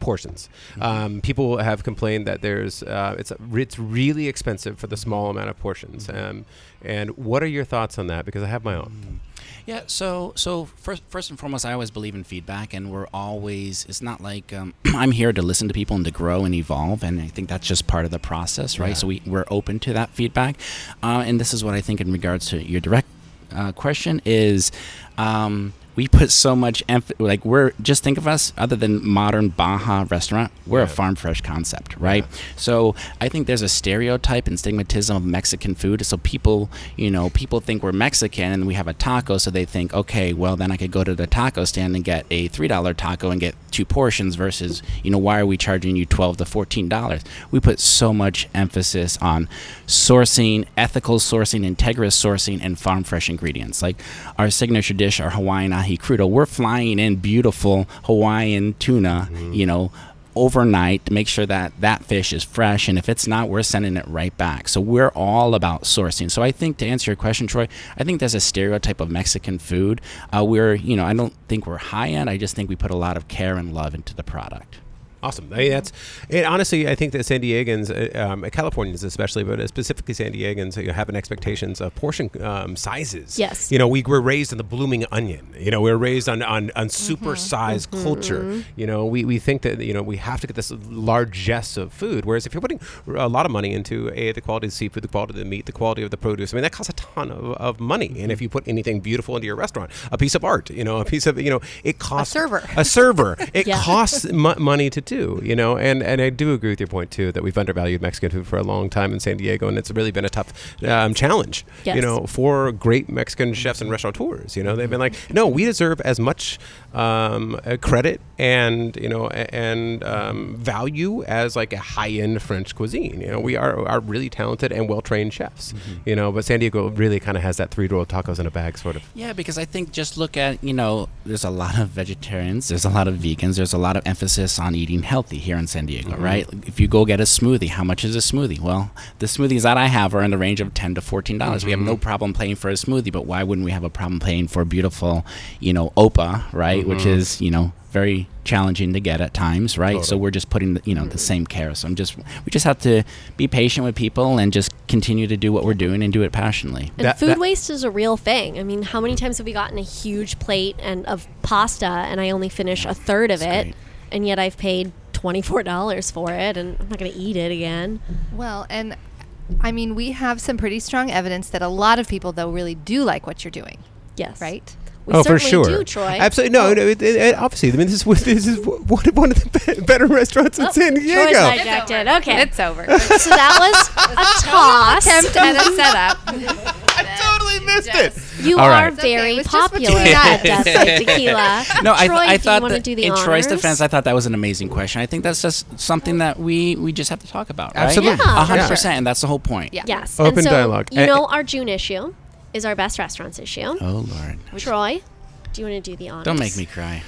portions. Um, people have complained that there's uh, it's it's really expensive for the small amount of portions. Um, and what are your thoughts on that? Because I have my own. Yeah. So so first first and foremost, I always believe in feedback, and we're always. It's not like um, I'm here to listen to people and to grow and evolve, and I think that's just part of the process, right? Yeah. So we we're open to that feedback, uh, and this is what I think in regards to your direct uh, question is. Um, we put so much emphasis, like we're just think of us other than modern Baja restaurant, we're a farm fresh concept, right? So I think there's a stereotype and stigmatism of Mexican food. So people, you know, people think we're Mexican and we have a taco, so they think, okay, well then I could go to the taco stand and get a three dollar taco and get two portions versus, you know, why are we charging you twelve to fourteen dollars? We put so much emphasis on sourcing, ethical sourcing, integrous sourcing, and farm fresh ingredients. Like our signature dish, our Hawaiian ahi crudo, we're flying in beautiful Hawaiian tuna, you know, overnight to make sure that that fish is fresh. And if it's not we're sending it right back. So we're all about sourcing. So i think to answer your question troy i think there's a stereotype of mexican food. Uh, we're you know i don't think we're high end i just think we put a lot of care and love into the product Awesome. I mean, that's and honestly, I think that San Diegans, uh, um, Californians especially, but specifically San Diegans, you know, have an expectations of portion um, sizes. Yes. You know, we were raised on the blooming onion. You know, we were raised on on, on super sized culture. You know, we, we think that you know we have to get this largesse of food. Whereas if you're putting a lot of money into a the quality of the seafood, the quality of the meat, the quality of the produce, I mean that costs a ton of, of money. And if you put anything beautiful into your restaurant, a piece of art, you know, a piece of you know, it costs server. A server. It Yeah. costs mo- money to you know, and, and I do agree with your point too that we've undervalued Mexican food for a long time in San Diego, and it's really been a tough um, challenge, you know, for great Mexican chefs and restaurateurs. You know, they've been like, no, we deserve as much um, credit and you know and um, value as like a high end French cuisine. You know, we are are really talented and well trained chefs. You know, but San Diego really kind of has that three roll tacos in a bag sort of. Yeah, because I think just look at, you know, there's a lot of vegetarians, there's a lot of vegans, there's a lot of emphasis on eating healthy here in San Diego, right? If you go get a smoothie, how much is a smoothie? Well, the smoothies that I have are in the range of 10 to 14 dollars. We have no problem paying for a smoothie, but why wouldn't we have a problem paying for a beautiful, you know, opa, right? Which mm-hmm. is, you know, very challenging to get at times, right? So we're just putting, the, you know, the same care. So I'm just, we just have to be patient with people and just continue to do what we're doing and do it passionately. And That- food that- waste is a real thing. I mean, how many times have we gotten a huge plate and of pasta and I only finish a third of That's it, great. and yet I've paid twenty four dollars for it, and I'm not going to eat it again. Well, and I mean, we have some pretty strong evidence that a lot of people, though, really do like what you're doing, Yes, right? We oh, for sure. do, Troy. Absolutely. No, no it, it, it- obviously. I mean, this is this is one one of the be- better restaurants in Oh, San Troy's Diego. hijacked it. Okay, It's over. so that was a toss. Attempt at a setup. I totally missed it. You All are right. It's okay, very popular at us. Tequila. No, I, Troy, I do you thought that do the in Troy's defense, I thought that was an amazing question. I think that's just something that we we just have to talk about, right? Absolutely. Yeah, a hundred for percent, and that's the whole point. Yeah. Yes. Open and so, dialogue. You know, our June issue is our best restaurants issue. Oh Lord, Troy, do you want to do the honors? don't make me cry.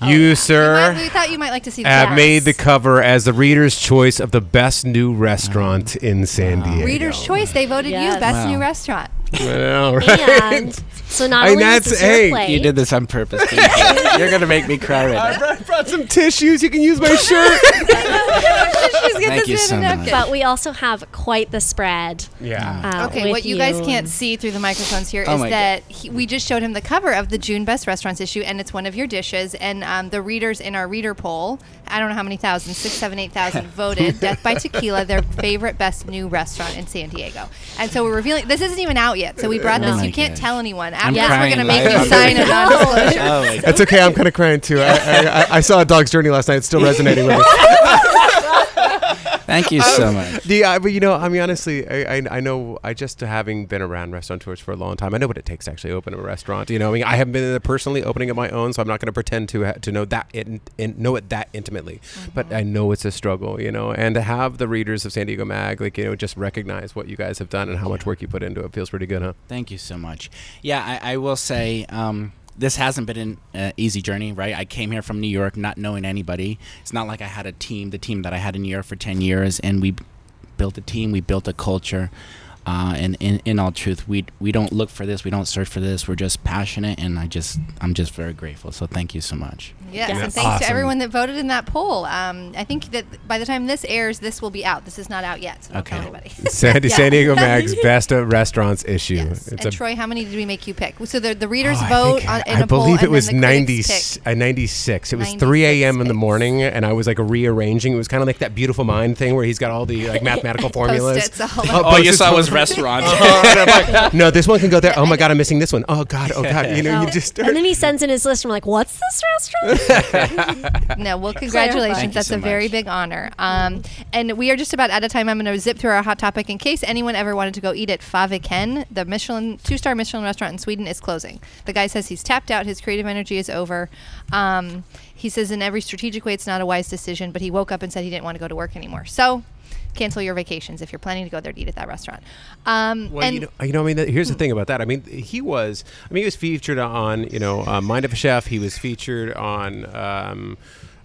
Oh. you, Might- sir, we thought you might like to see the have Yes. made the cover as the reader's choice of the best new restaurant oh. in San Diego. Reader's Choice. They voted Yes. you best Wow. new restaurant. Well, right. And so not I mean, only that's- is this your hey, plate, You did this on purpose. you? You're gonna make me cry right I now. brought, brought some tissues. You can use my shirt. Just get Thank this you in so a much. napkin. but we also have quite the spread. yeah. Uh, Okay, with what you guys can't and- see through the microphones here is Oh my that he, we just showed him the cover of the June Best Restaurants issue, and it's one of your dishes. And um, the readers in our reader poll, I don't know how many thousand, six, seven, eight thousand, voted Death by Tequila their favorite best new restaurant in San Diego. And so we're revealing this isn't even out yet, so we brought Oh this. my You can't gosh. tell anyone. I'm After this, we're crying gonna make you on sign the- a non-disclosure. Oh my God. That's okay. I'm kind of crying too. I, I, I- I saw a dog's journey last night. It's still resonating with me. Thank you so much. The, uh, but you know, I mean, honestly, I, I, I know, I just having been around restaurateurs for a long time, I know what it takes to actually open a restaurant. You know, I mean, I haven't been there personally opening up my own, so I'm not going to pretend to to know that in, in, know it that intimately. But I know it's a struggle, you know, and to have the readers of San Diego Mag, like you know, just recognize what you guys have done and how much work you put into it feels pretty good, huh? Thank you so much. Yeah, I, I will say um, this hasn't been an uh, easy journey, right? I came here from New York not knowing anybody. It's not like I had a team, the team that I had in New York for 10 years, and we built a team, we built a culture. Uh, and in, in all truth, we we don't look for this, we don't search for this. We're just passionate, and I just I'm just very grateful. So thank you so much. Yes, Yes. and thanks Awesome. to everyone that voted in that poll. Um, I think that by the time this airs, this will be out. This is not out yet. So don't tell Okay. anybody. San, Yeah. San Diego Mag's best of restaurants issue. Yes. It's and Troy, how many did we make you pick? So the, the readers Oh, I vote think on, I, in I a poll, believe it was 90, critics uh, 96. It was 3 a.m. in the morning, and I was like rearranging. It was kind of like that beautiful mind thing where he's got all the like mathematical formulas. Post-its all Oh, Oh, you saw all his over. restaurant. And I'm like, no, this one can go there. Oh my god, I'm missing this one. Oh god, oh god. You know, you just start. and then he sends in his list. And we're like, "What's this restaurant?" No, well, congratulations. That's so a very much. big honor. Um, and we are just about out of time. I'm going to zip through our hot topic in case anyone ever wanted to go eat at Faviken. The Michelin two star Michelin restaurant in Sweden is closing. The guy says he's tapped out. His creative energy is over. Um, he says in every strategic way it's not a wise decision, but he woke up and said he didn't want to go to work anymore. So. Cancel your vacations if you're planning to go there to eat at that restaurant. Um, Well, and you know, you know, I mean, here's the thing about that. I mean, he was, I mean, he was featured on, you know, uh, Mind of a Chef. He was featured on, um,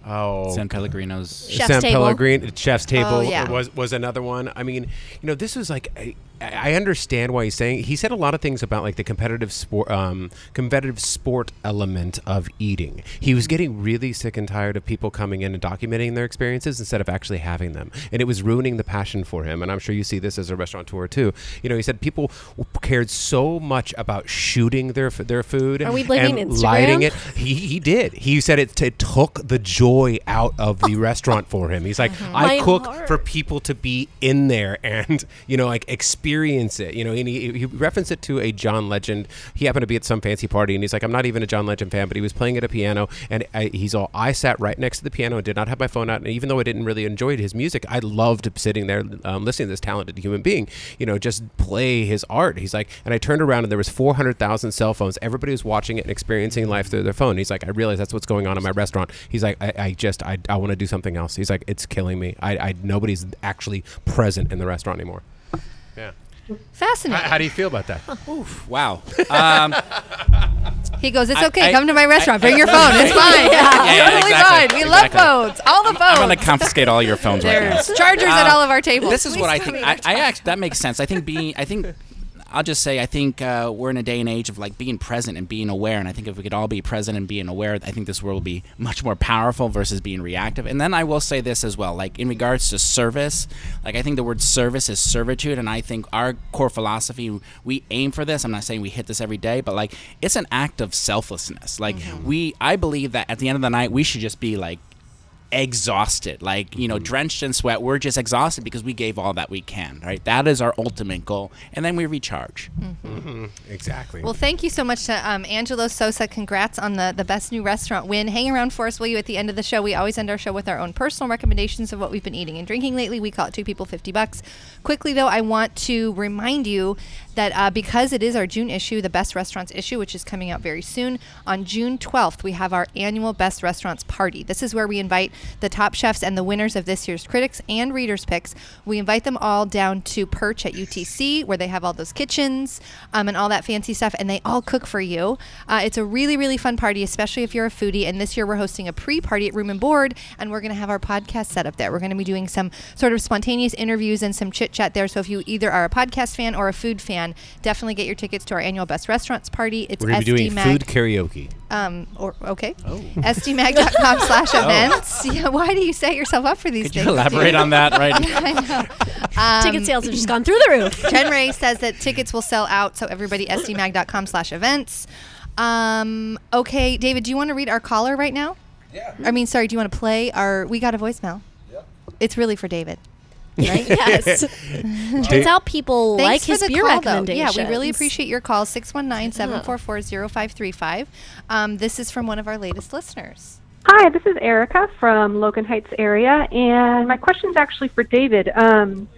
oh, San Pellegrino's. Chef's San Table. Pellegrino, Chef's Table Oh, yeah. was was another one. I mean, you know, this was like I, I understand why he's saying he said a lot of things about like the competitive sport, um, competitive sport element of eating. He was getting really sick and tired of people coming in and documenting their experiences instead of actually having them, and it was ruining the passion for him. And I'm sure you see this as a restaurateur too. You know, he said people cared so much about shooting their their food Are we blaming and Instagram? lighting it. He he did. He said it, it took the joy out of the restaurant for him. He's like, I My cook heart. for people to be in there and you know like experience it. You know, and he, he referenced it to a John Legend. He happened to be at some fancy party, and he's like, I'm not even a John Legend fan, but he was playing at a piano, and I, he's all, I sat right next to the piano and did not have my phone out, and even though I didn't really enjoy his music, I loved sitting there um, listening to this talented human being. You know, just play his art. He's like, and I turned around and there was 400,000 cell phones. Everybody was watching it and experiencing life through their phone. He's like, I realize that's what's going on in my restaurant. He's like, I, I just, I, I want to do something else. He's like, it's killing me. I, I nobody's actually present in the restaurant anymore. Yeah. How, fascinating. how do you feel about that? Wow. Um, he goes, "It's okay. I- Come to my restaurant. Bring your phone. It's fine. yeah, totally exactly, fine. We love phones. All the phones. I'm going to confiscate all your phones right now. There's chargers at Uh, all of our tables. This is Please what I think. I, our I act, that makes sense. I think being, I think, I'll just say, I think uh, we're in a day and age of like being present and being aware. And I think if we could all be present and being aware, I think this world will be much more powerful versus being reactive. And then I will say this as well, like in regards to service, like I think the word service is servitude, and I think our core philosophy, we aim for this. I'm not saying we hit this every day, but like it's an act of selflessness. Like we, I believe that at the end of the night, we should just be like exhausted like you know mm-hmm. drenched in sweat we're just exhausted because we gave all that we can right that is our ultimate goal and then we recharge mm-hmm. Mm-hmm. Exactly. Well, thank you so much to um, Angelo Sosa. Congrats on the, the best new restaurant win. Hang around for us, will you? At the end of the show, we always end our show with our own personal recommendations of what we've been eating and drinking lately. We call it Two People, 50 Bucks. Quickly, though, I want to remind you that uh, because it is our June issue, the Best Restaurants issue, which is coming out very soon, on June 12th, we have our annual Best Restaurants party. This is where we invite the top chefs and the winners of this year's critics and readers' picks. We invite them all down to Perch at UTC, where they have all those kitchens um, and all that fancy stuff, and they all cook for you. Uh, it's a really, really fun party, especially if you're a foodie. And this year, we're hosting a pre party at Room and Board, and we're going to have our podcast set up there. We're going to be doing some sort of spontaneous interviews and some chit chat there. So if you either are a podcast fan or a food fan, definitely get your tickets to our annual Best Restaurants party. It's We're going to be doing SDMag food karaoke. um, or okay, sdmag.com slash events. Yeah, why do you set yourself up for these could you elaborate dude? on that right I know. Ticket sales have just gone through the roof. Jen Ray says that tickets will sell out, so everybody sdmag.com slash events. Um, okay, David, do you want to read our caller right now? Yeah. I mean, sorry, do you want to play our? We got a voicemail. Yep. It's really for David. Right? yes. Turns out people like his beer call, though. recommendations. Yeah, we really appreciate your call. 619-744-0535. Um, this is from one of our latest listeners. Hi, this is Erica from Logan Heights area, and my question is actually for David. Um,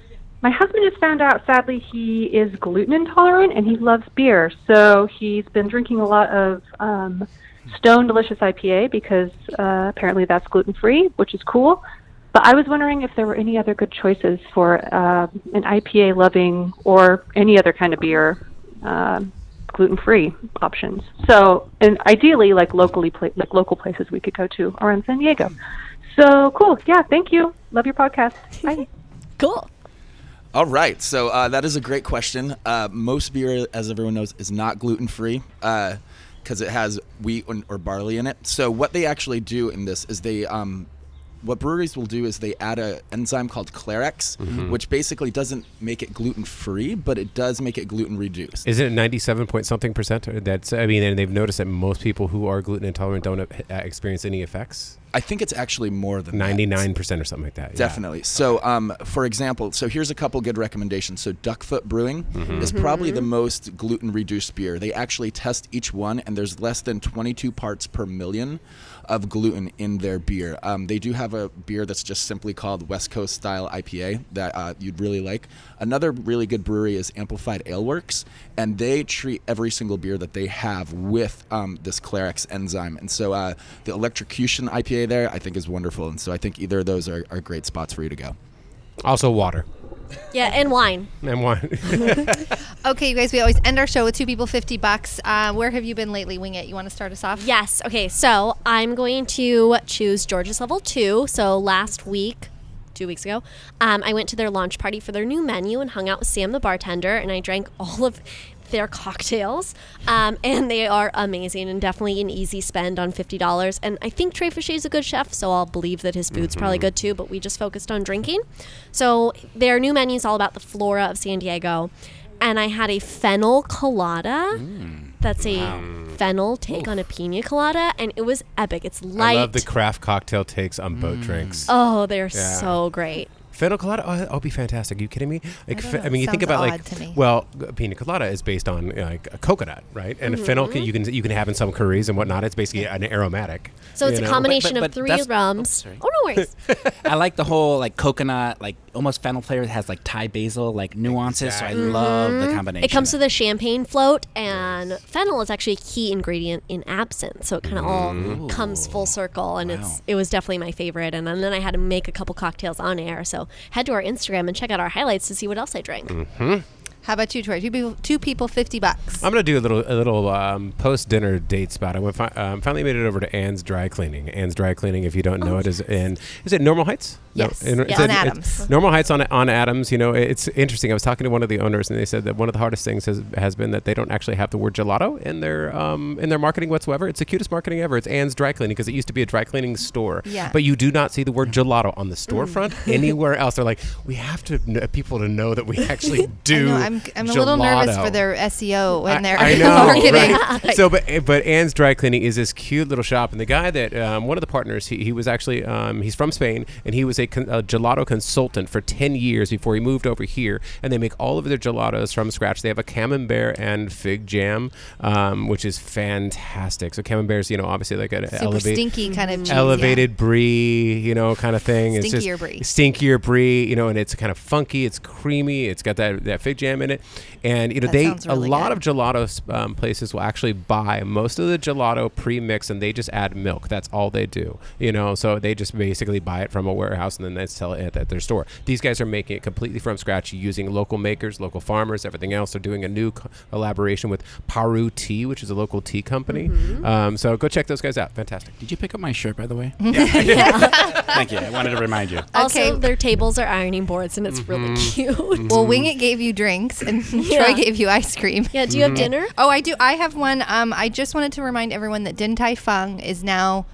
my husband has found out, sadly, he is gluten intolerant and he loves beer, so he's been drinking a lot of um, Stone Delicious IPA because uh, apparently that's gluten free, which is cool. But I was wondering if there were any other good choices for uh, an IPA loving or any other kind of beer. Um gluten-free options. So, and ideally, like locally, pla- like local places we could go to around San Diego. So cool. Yeah, thank you. Love your podcast. Bye. cool. All right, so uh, that is a great question. Uh, most beer, as everyone knows, is not gluten free because it has wheat or, or barley in it. So what they actually do in this is they um, what breweries will do is they add a enzyme called Clarex, which basically doesn't make it gluten free, but it does make it gluten reduced. Isn't it 97 point something percent? That's, I mean, and they've noticed that most people who are gluten intolerant don't uh, experience any effects. I think it's actually more than 99% or something like that. yeah. Definitely. So, um, for example, so here's a couple good recommendations. So, Duckfoot Brewing is probably the most gluten reduced beer. They actually test each one, and there's less than 22 parts per million of gluten in their beer. Um, they do have a beer that's just simply called West Coast Style IPA that uh, you'd really like. Another really good brewery is Amplified Ale Works, and they treat every single beer that they have with um, this Clarex enzyme. And so, uh, the Electrocution IPA there, I think, is wonderful. And so, I think either of those are, are great spots for you to go. Also, water. Yeah, and wine. And wine. Okay, you guys, we always end our show with two people, 50 bucks. Uh, where have you been lately, Wing It? You want to start us off? Yes. Okay. So I'm going to choose George's Level Two. So last week, two weeks ago, um, I went to their launch party for their new menu and hung out with Sam, the bartender, and I drank all of their cocktails. Um, and they are amazing and definitely an easy spend on fifty dollars. And I think Trey Foshee is a good chef, so I'll believe that his food's probably mm-hmm. good too. But we just focused on drinking. So their new menu is all about the flora of San Diego. And I had a fennel colada. Mm. That's a fennel take on a pina colada, and it was epic. It's light. I love the craft cocktail takes on boat mm. drinks. oh, they're Yeah. so great. Fennel colada, oh, that'll be fantastic. Are you kidding me? Like, don't fe- I mean, you think Sounds about like, odd to me. well, pina colada is based on uh, like a coconut, right? And a Mm-hmm. fennel can, you can you can have in some curries and whatnot. It's basically an aromatic. So it's you a know? combination But- but- of three that's- rums. oh, sorry. Oh, no worries. I like the whole like coconut, like almost fennel flavor that has like Thai basil like nuances. So I Exactly. love the combination. Mm-hmm. It comes with a champagne float, and fennel is actually a key ingredient in absinthe. So it kind of all comes full circle, and it's it was definitely my favorite. And, then I had to make a couple cocktails on air. So head to our Instagram and check out our highlights to see what else I drank. How about you, Troy? Two people, two people 50 bucks. I'm gonna do a little a little um, post dinner date spot. I went fi- um, finally made it over to Ann's Dry Cleaning. Ann's Dry Cleaning, if you don't know it, is in is it Normal Heights? Yes. in- Yeah, it's on it's Adams. Normal Heights on on Adams. You know, it's interesting. I was talking to one of the owners, and they said that one of the hardest things has, has been that they don't actually have the word gelato in their um, in their marketing whatsoever. It's the cutest marketing ever. It's Ann's Dry Cleaning because it used to be a dry cleaning store. Yeah. But you do not see the word gelato on the Mm. storefront anywhere else. They're like, we have to kn- people to know that we actually I do. know, I'm, I'm a little nervous for their SEO and their I, I know, marketing. right? So, but but Anne's Dry Cleaning is this cute little shop, and the guy that um, one of the partners, he, he was actually um, he's from Spain, and he was a, con- a gelato consultant for ten years before he moved over here, and they make all of their gelatos from scratch. They have a camembert and fig jam, um, which is fantastic. So camembert is you know obviously like an Super elevate, stinky kind of cheese. yeah. elevated brie, you know, kind of thing. It's just Stinkier brie. stinkier brie, you know, and it's kind of funky. It's creamy. It's got that, that fig jam in it, and you know That they really a lot good. of gelato um, places will actually buy most of the gelato pre-mixed, and they just add milk. That's all they do, you know. So they just basically buy it from a warehouse and then they sell it at, at their store. These guys are making it completely from scratch using local makers, local farmers, everything else. They're doing a new co- collaboration with Paru Tea, which is a local tea company. Mm-hmm. Um, so go check those guys out. Fantastic. Did you pick up my shirt, by the way? Thank you. I wanted to remind you. Also, Okay. their tables are ironing boards, and it's really cute. Well, Wing It gave you drinks, and Yeah. Troy gave you ice cream. yeah. Do you have dinner? Oh, I do. I have one. Um, I just wanted to remind everyone that Din Tai Fung is now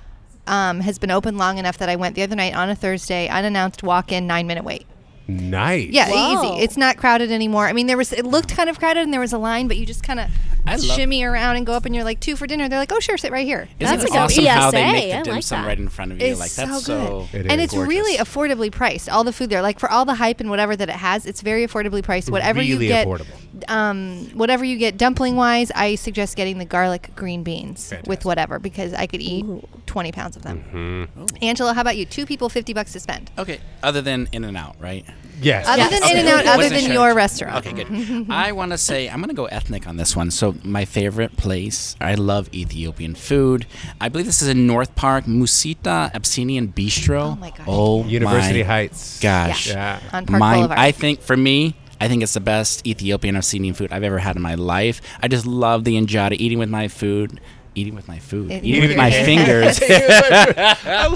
um, has been open long enough that I went the other night on a Thursday, unannounced, walk in, nine minute wait. Nice. Yeah, Whoa. easy. It's not crowded anymore. I mean, there was it looked kind of crowded and there was a line, but you just kind of I love- shimmy around and go up and you're like two for dinner. They're like, oh sure, sit right here. Isn't That's it a good awesome how they make eh? the I dim like sum that. right in front of you? It's Like that's so so. good. It and is. it's really affordably priced. All the food there, like for all the hype and whatever that it has, it's very affordably priced. Whatever you get, affordable. Um, whatever you get dumpling wise, I suggest getting the garlic green beans with whatever because I could eat twenty pounds of them. Mm-hmm. Angela, how about you? Two people, fifty bucks to spend. Okay, other than In and Out, right? Yes. Other Yes. than Okay. In and Out, other wasn't than your restaurant. Okay, good. I want to say I'm going to go ethnic on this one. So my favorite place, I love Ethiopian food. I believe this is in North Park, Muzita Abyssinian Bistro. Oh my God. Oh University my Heights. Gosh. Yeah. On Park Mine, Boulevard. I think for me, I think it's the best Ethiopian Abyssinian food I've ever had in my life. I just love the injera, eating with my food. Eating with my food. Eating Eating with with my your fingers. I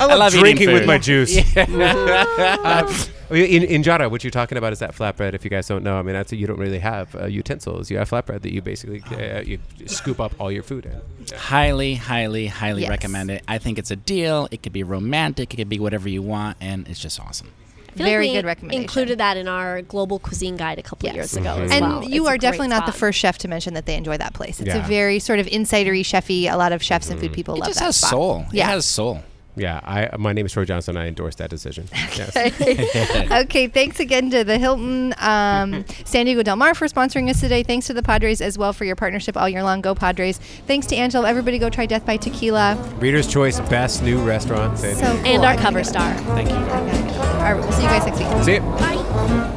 love, love eating drinking with my juice. Uh, in injera, what you're talking about is that flatbread. If you guys don't know, I mean, that's you don't really have uh, utensils. You have flatbread that you basically uh, you scoop up all your food in. highly, highly, highly Yes. recommend it. I think it's a deal. It could be romantic. It could be whatever you want, and it's just awesome. I feel like Very we good recommendation. Included that in our global cuisine guide a couple Yes. years ago Mhm. as and well. you It's are great definitely not the first chef to mention that they enjoy that place. It's Yeah. a very sort of insidery, chefy. A lot of chefs and food people It love just that has spot. soul. Yeah. It has soul. Yeah, I my name is Troy Johnson. I endorse that decision. Yes. okay, thanks again to the Hilton um, San Diego Del Mar for sponsoring us today. Thanks to the Padres as well for your partnership all year long. Go Padres. Thanks to Angela. Everybody go try Death by Tequila. Reader's Choice Best New Restaurant. So cool. and our cover star. Thank you. All right, we'll see you guys next week. See you. Bye.